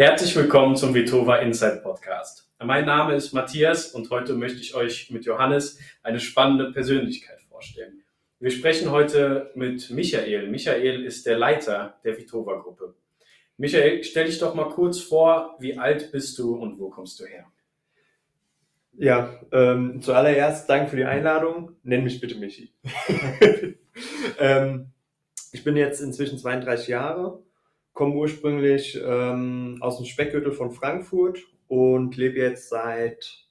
Herzlich willkommen zum Vitova Insight Podcast. Mein Name ist Matthias und heute möchte ich euch mit Johannes eine spannende Persönlichkeit vorstellen. Wir sprechen heute mit Michael. Michael ist der Leiter der Vitova Gruppe. Michael, stell dich doch mal kurz vor, wie alt bist du und wo kommst du her? Ja, ähm, zuallererst danke für die Einladung. Nenn mich bitte Michi. ähm, ich bin jetzt inzwischen 32 Jahre, komme ursprünglich ähm, aus dem Speckgürtel von Frankfurt und lebe jetzt seit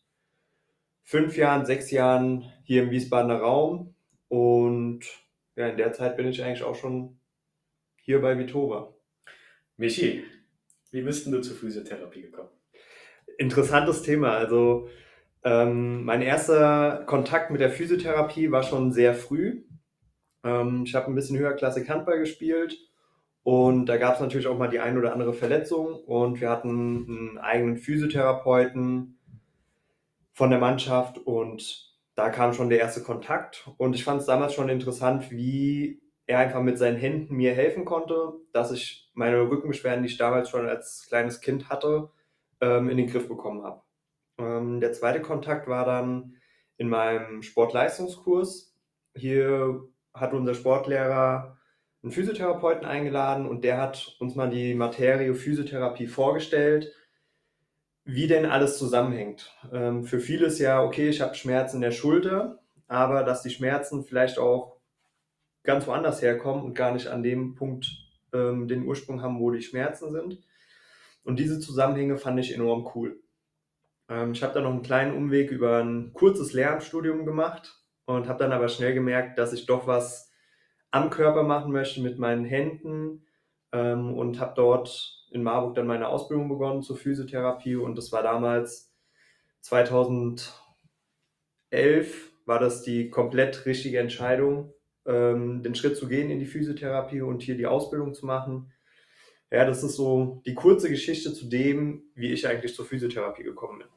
fünf Jahren, sechs Jahren hier im Wiesbadener Raum. Und ja, in der Zeit bin ich eigentlich auch schon hier bei Vitova. Michi, wie bist denn du zur Physiotherapie gekommen? Interessantes Thema. Also ähm, mein erster Kontakt mit der Physiotherapie war schon sehr früh. Ähm, ich habe ein bisschen höherklassig Handball gespielt und da gab es natürlich auch mal die ein oder andere Verletzung und wir hatten einen eigenen Physiotherapeuten von der Mannschaft und da kam schon der erste Kontakt und ich fand es damals schon interessant, wie er einfach mit seinen Händen mir helfen konnte, dass ich meine Rückenbeschwerden, die ich damals schon als kleines Kind hatte, ähm, in den Griff bekommen habe. Ähm, der zweite Kontakt war dann in meinem Sportleistungskurs. Hier hat unser Sportlehrer einen Physiotherapeuten eingeladen und der hat uns mal die Materie Physiotherapie vorgestellt, wie denn alles zusammenhängt. Ähm, für viele ist ja, okay, ich habe Schmerzen in der Schulter, aber dass die Schmerzen vielleicht auch ganz woanders herkommen und gar nicht an dem Punkt ähm, den Ursprung haben, wo die Schmerzen sind. Und diese Zusammenhänge fand ich enorm cool. Ähm, ich habe dann noch einen kleinen Umweg über ein kurzes Lehramtsstudium gemacht und habe dann aber schnell gemerkt, dass ich doch was am Körper machen möchte mit meinen Händen ähm, und habe dort in Marburg dann meine Ausbildung begonnen zur Physiotherapie und das war damals 2011 war das die komplett richtige Entscheidung, ähm, den Schritt zu gehen in die Physiotherapie und hier die Ausbildung zu machen. Ja, das ist so die kurze Geschichte zu dem, wie ich eigentlich zur Physiotherapie gekommen bin.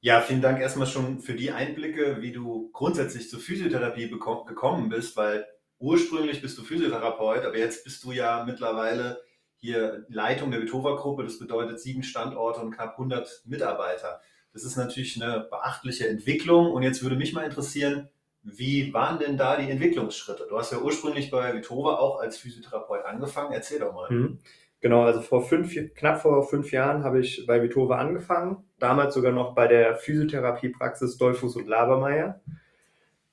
Ja, vielen Dank erstmal schon für die Einblicke, wie du grundsätzlich zur Physiotherapie gekommen bist, weil ursprünglich bist du Physiotherapeut, aber jetzt bist du ja mittlerweile hier Leitung der Vitova-Gruppe. Das bedeutet sieben Standorte und knapp 100 Mitarbeiter. Das ist natürlich eine beachtliche Entwicklung. Und jetzt würde mich mal interessieren, wie waren denn da die Entwicklungsschritte? Du hast ja ursprünglich bei Vitova auch als Physiotherapeut angefangen. Erzähl doch mal. Mhm. Genau, also vor fünf, knapp vor fünf Jahren habe ich bei Vitova angefangen. Damals sogar noch bei der Physiotherapiepraxis Dolphus und Labermeier.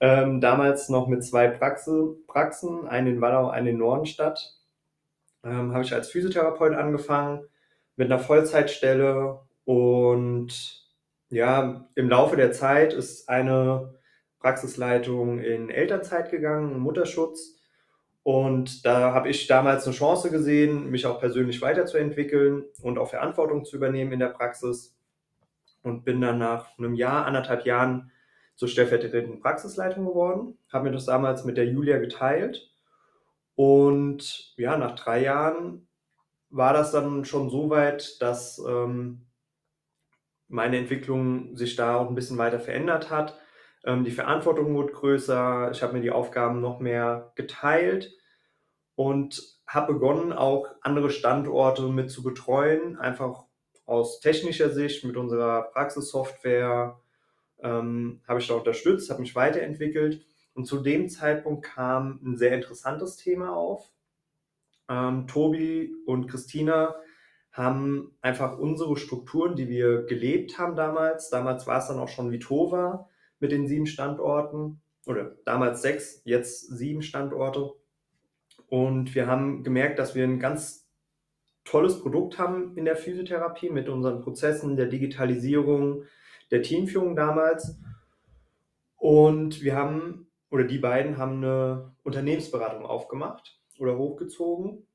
Ähm, damals noch mit zwei Praxe, Praxen, eine in Wallau, eine in Nordenstadt. Ähm, habe ich als Physiotherapeut angefangen mit einer Vollzeitstelle und ja, im Laufe der Zeit ist eine Praxisleitung in Elternzeit gegangen, Mutterschutz. Und da habe ich damals eine Chance gesehen, mich auch persönlich weiterzuentwickeln und auch Verantwortung zu übernehmen in der Praxis. Und bin dann nach einem Jahr, anderthalb Jahren zur stellvertretenden Praxisleitung geworden. Habe mir das damals mit der Julia geteilt. Und ja, nach drei Jahren war das dann schon so weit, dass ähm, meine Entwicklung sich da auch ein bisschen weiter verändert hat ähm, die Verantwortung wurde größer, ich habe mir die Aufgaben noch mehr geteilt und habe begonnen, auch andere Standorte mit zu betreuen, einfach aus technischer Sicht mit unserer Praxissoftware ähm, habe ich da unterstützt, habe mich weiterentwickelt und zu dem Zeitpunkt kam ein sehr interessantes Thema auf. Ähm, Tobi und Christina haben einfach unsere Strukturen, die wir gelebt haben damals, damals war es dann auch schon Vitova, mit den sieben Standorten oder damals sechs, jetzt sieben Standorte. Und wir haben gemerkt, dass wir ein ganz tolles Produkt haben in der Physiotherapie mit unseren Prozessen, der Digitalisierung, der Teamführung damals. Und wir haben, oder die beiden haben eine Unternehmensberatung aufgemacht oder hochgezogen.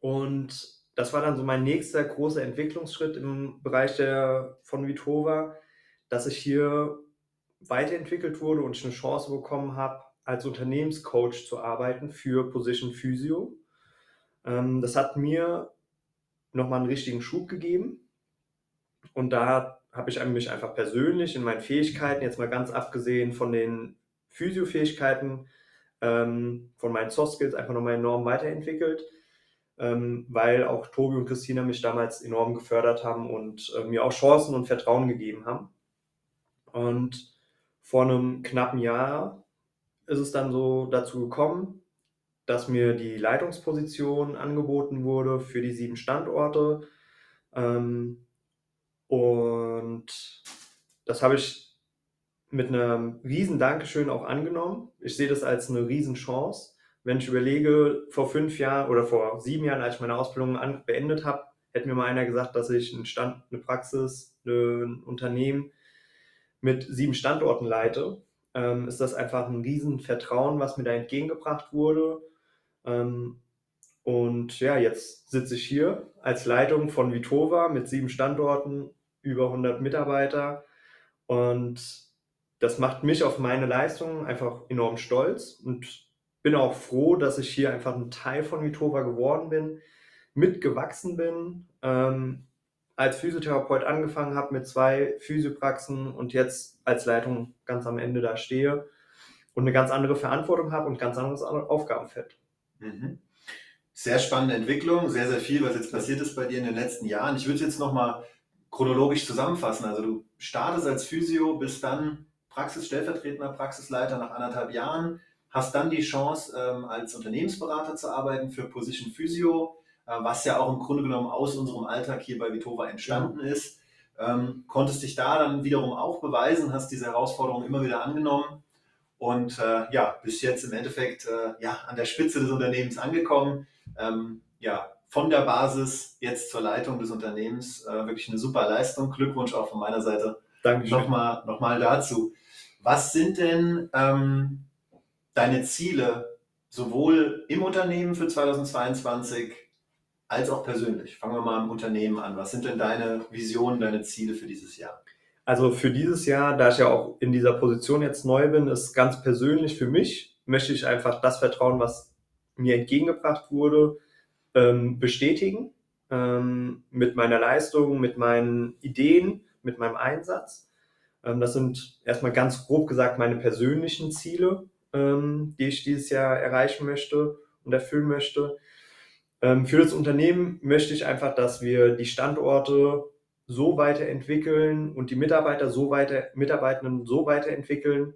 Und das war dann so mein nächster großer Entwicklungsschritt im Bereich der, von Vitova, dass ich hier weiterentwickelt wurde und ich eine Chance bekommen habe, als Unternehmenscoach zu arbeiten für Position Physio. Ähm, das hat mir nochmal einen richtigen Schub gegeben. Und da habe ich mich einfach persönlich in meinen Fähigkeiten, jetzt mal ganz abgesehen von den Physio-Fähigkeiten, ähm, von meinen Soft Skills einfach nochmal enorm weiterentwickelt. ähm, weil auch Tobi und Christina mich damals enorm gefördert haben und äh, mir auch Chancen und Vertrauen gegeben haben. Und vor einem knappen Jahr ist es dann so dazu gekommen, dass mir die Leitungsposition angeboten wurde für die sieben Standorte. Ähm, und das habe ich mit einem riesen Dankeschön auch angenommen. Ich sehe das als eine riesen Chance. Wenn ich überlege, vor fünf Jahren oder vor sieben Jahren, als ich meine Ausbildung an, beendet habe, hätte mir mal einer gesagt, dass ich einen Stand, eine Praxis, ein Unternehmen mit sieben Standorten leite. Ähm, ist das einfach ein riesen Vertrauen, was mir da entgegengebracht wurde. Ähm, und ja, jetzt sitze ich hier als Leitung von Vitova mit sieben Standorten, über 100 Mitarbeiter. Und das macht mich auf meine Leistungen einfach enorm stolz und bin auch froh, dass ich hier einfach ein Teil von Vitova geworden bin, mitgewachsen bin, ähm, als Physiotherapeut angefangen habe mit zwei Physiopraxen und jetzt als Leitung ganz am Ende da stehe und eine ganz andere Verantwortung habe und ganz anderes Aufgabenfeld. Mhm. Sehr spannende Entwicklung, sehr, sehr viel, was jetzt passiert ist bei dir in den letzten Jahren. Ich würde es jetzt nochmal chronologisch zusammenfassen. Also du startest als Physio, bist dann Praxisstellvertretender, Praxisleiter nach anderthalb Jahren, hast dann die Chance, ähm, als Unternehmensberater zu arbeiten für Position Physio, äh, was ja auch im Grunde genommen aus unserem Alltag hier bei Vitova entstanden ist. Ähm, konntest dich da dann wiederum auch beweisen, hast diese Herausforderung immer wieder angenommen und äh, ja, bis jetzt im Endeffekt äh, ja, an der Spitze des Unternehmens angekommen. Ähm, ja, von der Basis jetzt zur Leitung des Unternehmens. Äh, wirklich eine super Leistung. Glückwunsch auch von meiner Seite. Dankeschön. Nochmal, nochmal dazu. Was sind denn ähm, deine Ziele sowohl im Unternehmen für 2022 als auch persönlich? Fangen wir mal im Unternehmen an. Was sind denn deine Visionen, deine Ziele für dieses Jahr? Also für dieses Jahr, da ich ja auch in dieser Position jetzt neu bin, ist ganz persönlich für mich, möchte ich einfach das Vertrauen, was mir entgegengebracht wurde, ähm, bestätigen ähm, mit meiner Leistung, mit meinen Ideen, mit meinem Einsatz. Ähm, das sind erstmal ganz grob gesagt meine persönlichen Ziele, ähm, die ich dieses Jahr erreichen möchte und erfüllen möchte. Ähm, für das Unternehmen möchte ich einfach, dass wir die Standorte so weiterentwickeln und die Mitarbeiter so weiter, Mitarbeitenden so weiterentwickeln,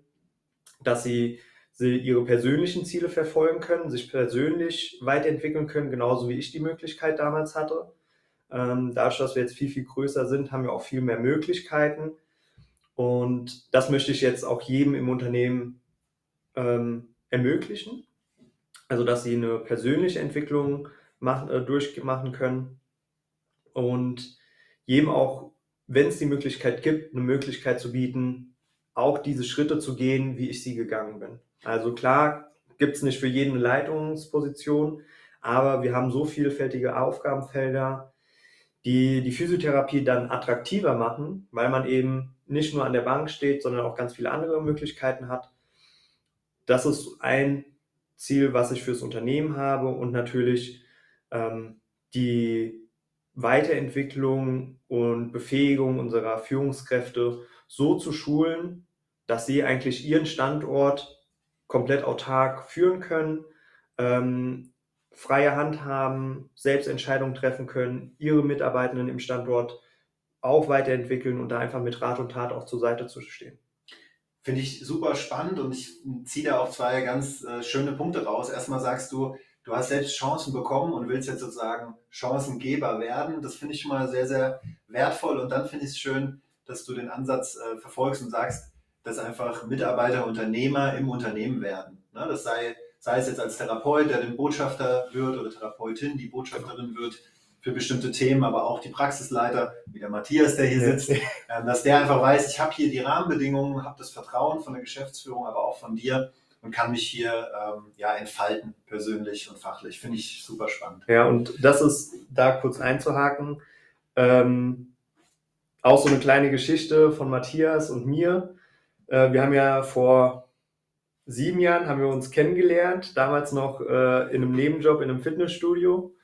dass sie, sie ihre persönlichen Ziele verfolgen können, sich persönlich weiterentwickeln können, genauso wie ich die Möglichkeit damals hatte. Ähm, dadurch, dass wir jetzt viel, viel größer sind, haben wir auch viel mehr Möglichkeiten. Und das möchte ich jetzt auch jedem im Unternehmen ähm, ermöglichen. Also, dass sie eine persönliche Entwicklung machen, äh, durchmachen können und jedem auch, wenn es die Möglichkeit gibt, eine Möglichkeit zu bieten, auch diese Schritte zu gehen, wie ich sie gegangen bin. Also klar gibt es nicht für jeden eine Leitungsposition, aber wir haben so vielfältige Aufgabenfelder, die die Physiotherapie dann attraktiver machen, weil man eben nicht nur an der Bank steht, sondern auch ganz viele andere Möglichkeiten hat. Das ist ein Ziel, was ich fürs Unternehmen habe und natürlich ähm, die Weiterentwicklung und Befähigung unserer Führungskräfte so zu schulen, dass sie eigentlich ihren Standort komplett autark führen können, ähm, freie Hand haben, selbst Entscheidungen treffen können, ihre Mitarbeitenden im Standort auch weiterentwickeln und da einfach mit Rat und Tat auch zur Seite zu stehen. Finde ich super spannend und ich ziehe da auch zwei ganz äh, schöne Punkte raus. Erstmal sagst du, du hast selbst Chancen bekommen und willst jetzt sozusagen Chancengeber werden. Das finde ich schon mal sehr, sehr wertvoll. Und dann finde ich es schön, dass du den Ansatz äh, verfolgst und sagst, dass einfach Mitarbeiter Unternehmer im Unternehmen werden. Ne? Das sei, sei es jetzt als Therapeut, der den Botschafter wird oder Therapeutin, die Botschafterin wird für bestimmte Themen, aber auch die Praxisleiter, wie der Matthias, der hier sitzt, äh, dass der einfach weiß, ich habe hier die Rahmenbedingungen, habe das Vertrauen von der Geschäftsführung, aber auch von dir und kann mich hier ähm, ja, entfalten, persönlich und fachlich. Finde ich super spannend. Ja, und das ist da kurz einzuhaken. Ähm, auch so eine kleine Geschichte von Matthias und mir. Äh, wir haben ja vor sieben Jahren haben wir uns kennengelernt, damals noch äh, in einem Nebenjob in einem Fitnessstudio.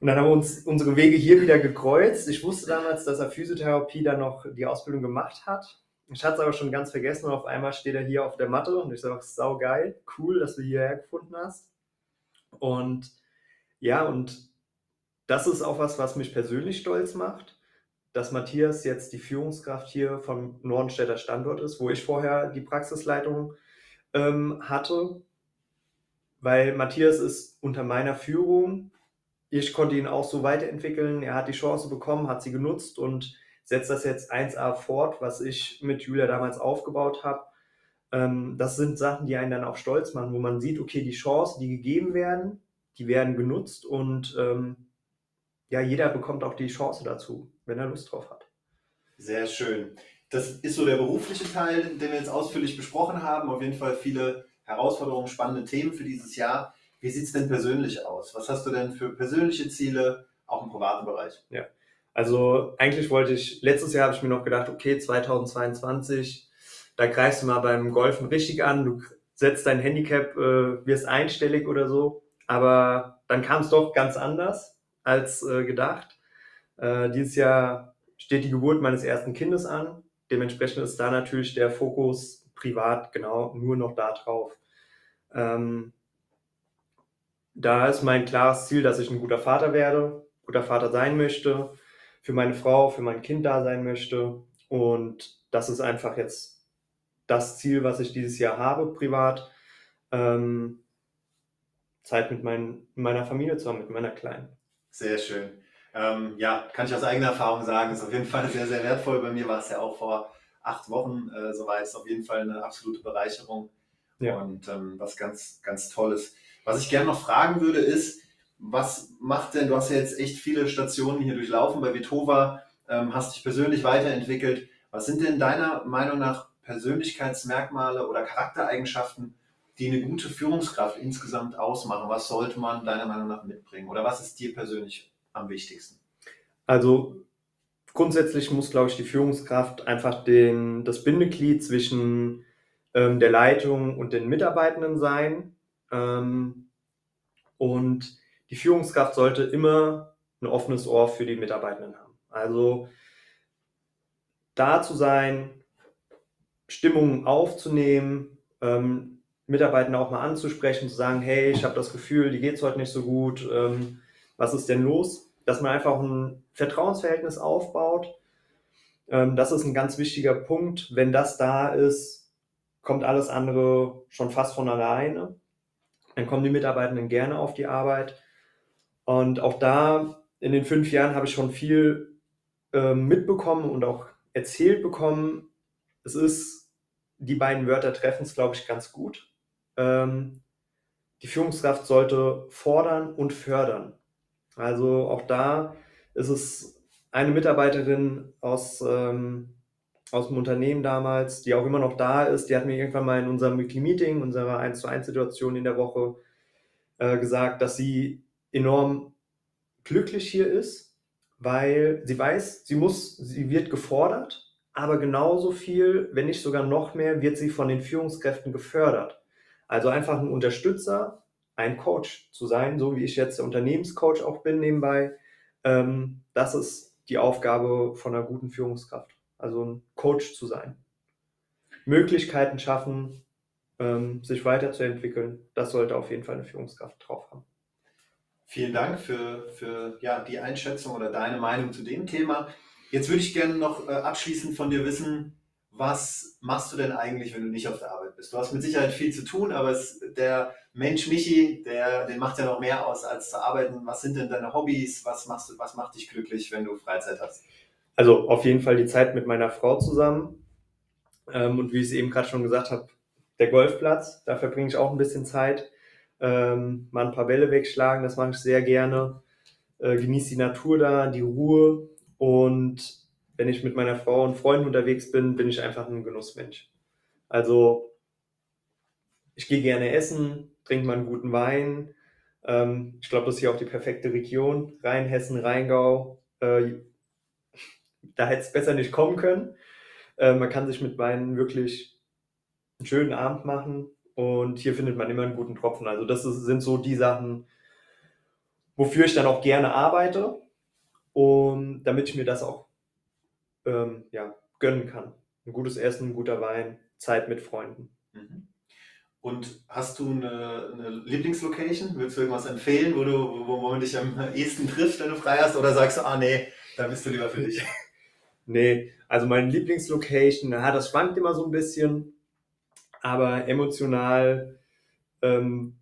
Und dann haben wir uns unsere Wege hier wieder gekreuzt. Ich wusste damals, dass er Physiotherapie dann noch die Ausbildung gemacht hat. Ich hatte es aber schon ganz vergessen und auf einmal steht er hier auf der Matte und ich sage, sau geil, cool, dass du hierher gefunden hast. Und Ja, und das ist auch was, was mich persönlich stolz macht, dass Matthias jetzt die Führungskraft hier vom Nordenstädter Standort ist, wo ich vorher die Praxisleitung ähm, hatte, weil Matthias ist unter meiner Führung. Ich konnte ihn auch so weiterentwickeln. Er hat die Chance bekommen, hat sie genutzt und setzt das jetzt 1A fort, was ich mit Julia damals aufgebaut habe. Ähm, das sind Sachen, die einen dann auch stolz machen, wo man sieht, okay, die Chancen, die gegeben werden, die werden genutzt und ähm, ja, jeder bekommt auch die Chance dazu, wenn er Lust drauf hat. Sehr schön. Das ist so der berufliche Teil, den wir jetzt ausführlich besprochen haben. Auf jeden Fall viele Herausforderungen, spannende Themen für dieses Jahr. Wie sieht es denn persönlich aus? Was hast du denn für persönliche Ziele, auch im privaten Bereich? Ja, also eigentlich wollte ich, letztes Jahr habe ich mir noch gedacht, okay, 2022, da greifst du mal beim Golfen richtig an, du setzt dein Handicap, äh, wirst einstellig oder so. Aber dann kam es doch ganz anders als äh, gedacht. Äh, dieses Jahr steht die Geburt meines ersten Kindes an. Dementsprechend ist da natürlich der Fokus privat genau nur noch da drauf. Ähm, da ist mein klares Ziel, dass ich ein guter Vater werde, guter Vater sein möchte, für meine Frau, für mein Kind da sein möchte. Und das ist einfach jetzt das Ziel, was ich dieses Jahr habe, privat. Ähm, Zeit mit mein, meiner Familie zusammen, mit meiner Kleinen. Sehr schön. Ähm, ja, kann ich aus eigener Erfahrung sagen, ist auf jeden Fall sehr, sehr wertvoll. Bei mir war es ja auch vor acht Wochen äh, soweit. Ist auf jeden Fall eine absolute Bereicherung ja. und ähm, was ganz, ganz Tolles. Was ich gerne noch fragen würde, ist, was macht denn, du hast ja jetzt echt viele Stationen hier durchlaufen bei Vitova, ähm, hast dich persönlich weiterentwickelt. Was sind denn deiner Meinung nach Persönlichkeitsmerkmale oder Charaktereigenschaften, die eine gute Führungskraft insgesamt ausmachen? Was sollte man deiner Meinung nach mitbringen? Oder was ist dir persönlich am wichtigsten? Also grundsätzlich muss, glaube ich, die Führungskraft einfach den, das Bindeglied zwischen ähm, der Leitung und den Mitarbeitenden sein. Ähm, und die Führungskraft sollte immer ein offenes Ohr für die Mitarbeitenden haben. Also da zu sein, Stimmungen aufzunehmen, ähm, Mitarbeiter auch mal anzusprechen, zu sagen, hey, ich habe das Gefühl, die geht es heute nicht so gut, ähm, was ist denn los? Dass man einfach ein Vertrauensverhältnis aufbaut. Ähm, das ist ein ganz wichtiger Punkt. Wenn das da ist, kommt alles andere schon fast von alleine. Dann kommen die Mitarbeitenden gerne auf die Arbeit. Und auch da in den fünf Jahren habe ich schon viel ähm, mitbekommen und auch erzählt bekommen. Es ist, die beiden Wörter treffen es, glaube ich, ganz gut ähm, die Führungskraft sollte fordern und fördern. Also auch da ist es eine Mitarbeiterin aus, ähm, aus dem Unternehmen damals, die auch immer noch da ist, die hat mir irgendwann mal in unserem Weekly Meeting, unserer 1 zu 1 Situation in der Woche äh, gesagt, dass sie enorm glücklich hier ist, weil sie weiß, sie muss, sie wird gefordert, aber genauso viel, wenn nicht sogar noch mehr, wird sie von den Führungskräften gefördert. Also einfach ein Unterstützer, ein Coach zu sein, so wie ich jetzt der Unternehmenscoach auch bin nebenbei. Ähm, das ist die Aufgabe von einer guten Führungskraft. Also ein Coach zu sein. Möglichkeiten schaffen, ähm, sich weiterzuentwickeln. Das sollte auf jeden Fall eine Führungskraft drauf haben. Vielen Dank für, für ja, die Einschätzung oder deine Meinung zu dem Thema. Jetzt würde ich gerne noch äh, abschließend von dir wissen, was machst du denn eigentlich, wenn du nicht auf der Arbeit bist? Du hast mit Sicherheit viel zu tun, aber es, der Mensch Michi, der, den macht ja noch mehr aus als zu arbeiten. Was sind denn deine Hobbys? Was, machst du, was macht dich glücklich, wenn du Freizeit hast? Also auf jeden Fall die Zeit mit meiner Frau zusammen. Ähm, und wie ich es eben gerade schon gesagt habe, der Golfplatz, da verbringe ich auch ein bisschen Zeit. Ähm, mal ein paar Bälle wegschlagen, das mache ich sehr gerne. Äh, genieße die Natur da, die Ruhe und wenn ich mit meiner Frau und Freunden unterwegs bin, bin ich einfach ein Genussmensch. Also ich gehe gerne essen, trinke mal einen guten Wein. Ähm, ich glaube, das ist hier auch die perfekte Region. Rheinhessen, Rheingau. Äh, da hätte es besser nicht kommen können. Äh, man kann sich mit Weinen wirklich einen schönen Abend machen und hier findet man immer einen guten Tropfen. Also das ist, sind so die Sachen, wofür ich dann auch gerne arbeite und damit ich mir das auch ähm, ja, gönnen kann. Ein gutes Essen, ein guter Wein, Zeit mit Freunden. Mhm. Und hast du eine, eine Lieblingslocation? Willst du irgendwas empfehlen, wo, du, wo, man dich am ehesten trifft, wenn du frei hast? Oder sagst du, ah nee, da bist du lieber für dich? Nee, also meine Lieblingslocation, ja, das schwankt immer so ein bisschen, aber emotional ähm,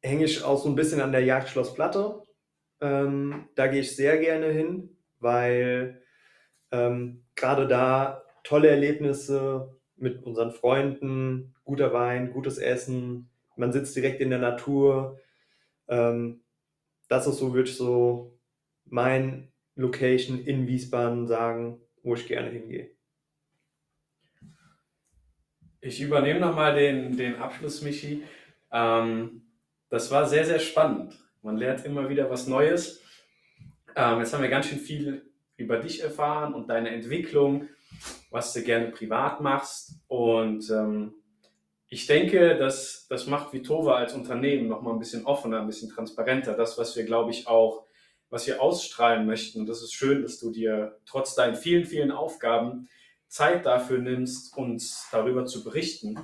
hänge ich auch so ein bisschen an der Jagdschloss Platte. Ähm, da gehe ich sehr gerne hin, weil ähm, gerade da tolle Erlebnisse mit unseren Freunden, guter Wein, gutes Essen, man sitzt direkt in der Natur. Ähm, das ist so, würde ich so mein Location in Wiesbaden sagen, wo ich gerne hingehe. Ich übernehme nochmal den, den Abschluss, Michi. Ähm, das war sehr, sehr spannend. Man lernt immer wieder was Neues. Ähm, jetzt haben wir ganz schön viel über dich erfahren und deine Entwicklung, was du gerne privat machst. Und ähm, ich denke, dass das macht Vitova als Unternehmen nochmal ein bisschen offener, ein bisschen transparenter. Das, was wir, glaube ich, auch, was wir ausstrahlen möchten. Und das ist schön, dass du dir trotz deinen vielen, vielen Aufgaben Zeit dafür nimmst, uns darüber zu berichten,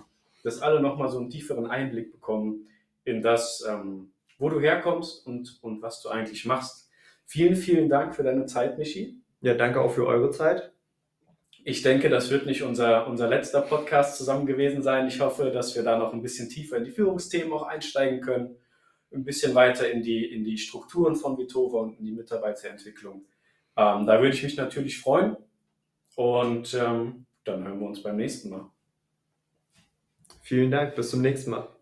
dass alle nochmal so einen tieferen Einblick bekommen in das, ähm, wo du herkommst und, und was du eigentlich machst. Vielen, vielen Dank für deine Zeit, Michi. Ja, danke auch für eure Zeit. Ich denke, das wird nicht unser, unser letzter Podcast zusammen gewesen sein. Ich hoffe, dass wir da noch ein bisschen tiefer in die Führungsthemen auch einsteigen können, ein bisschen weiter in die, in die Strukturen von Vitova und in die Mitarbeiterentwicklung. Ähm, da würde ich mich natürlich freuen. Und ähm, dann hören wir uns beim nächsten Mal. Vielen Dank, bis zum nächsten Mal.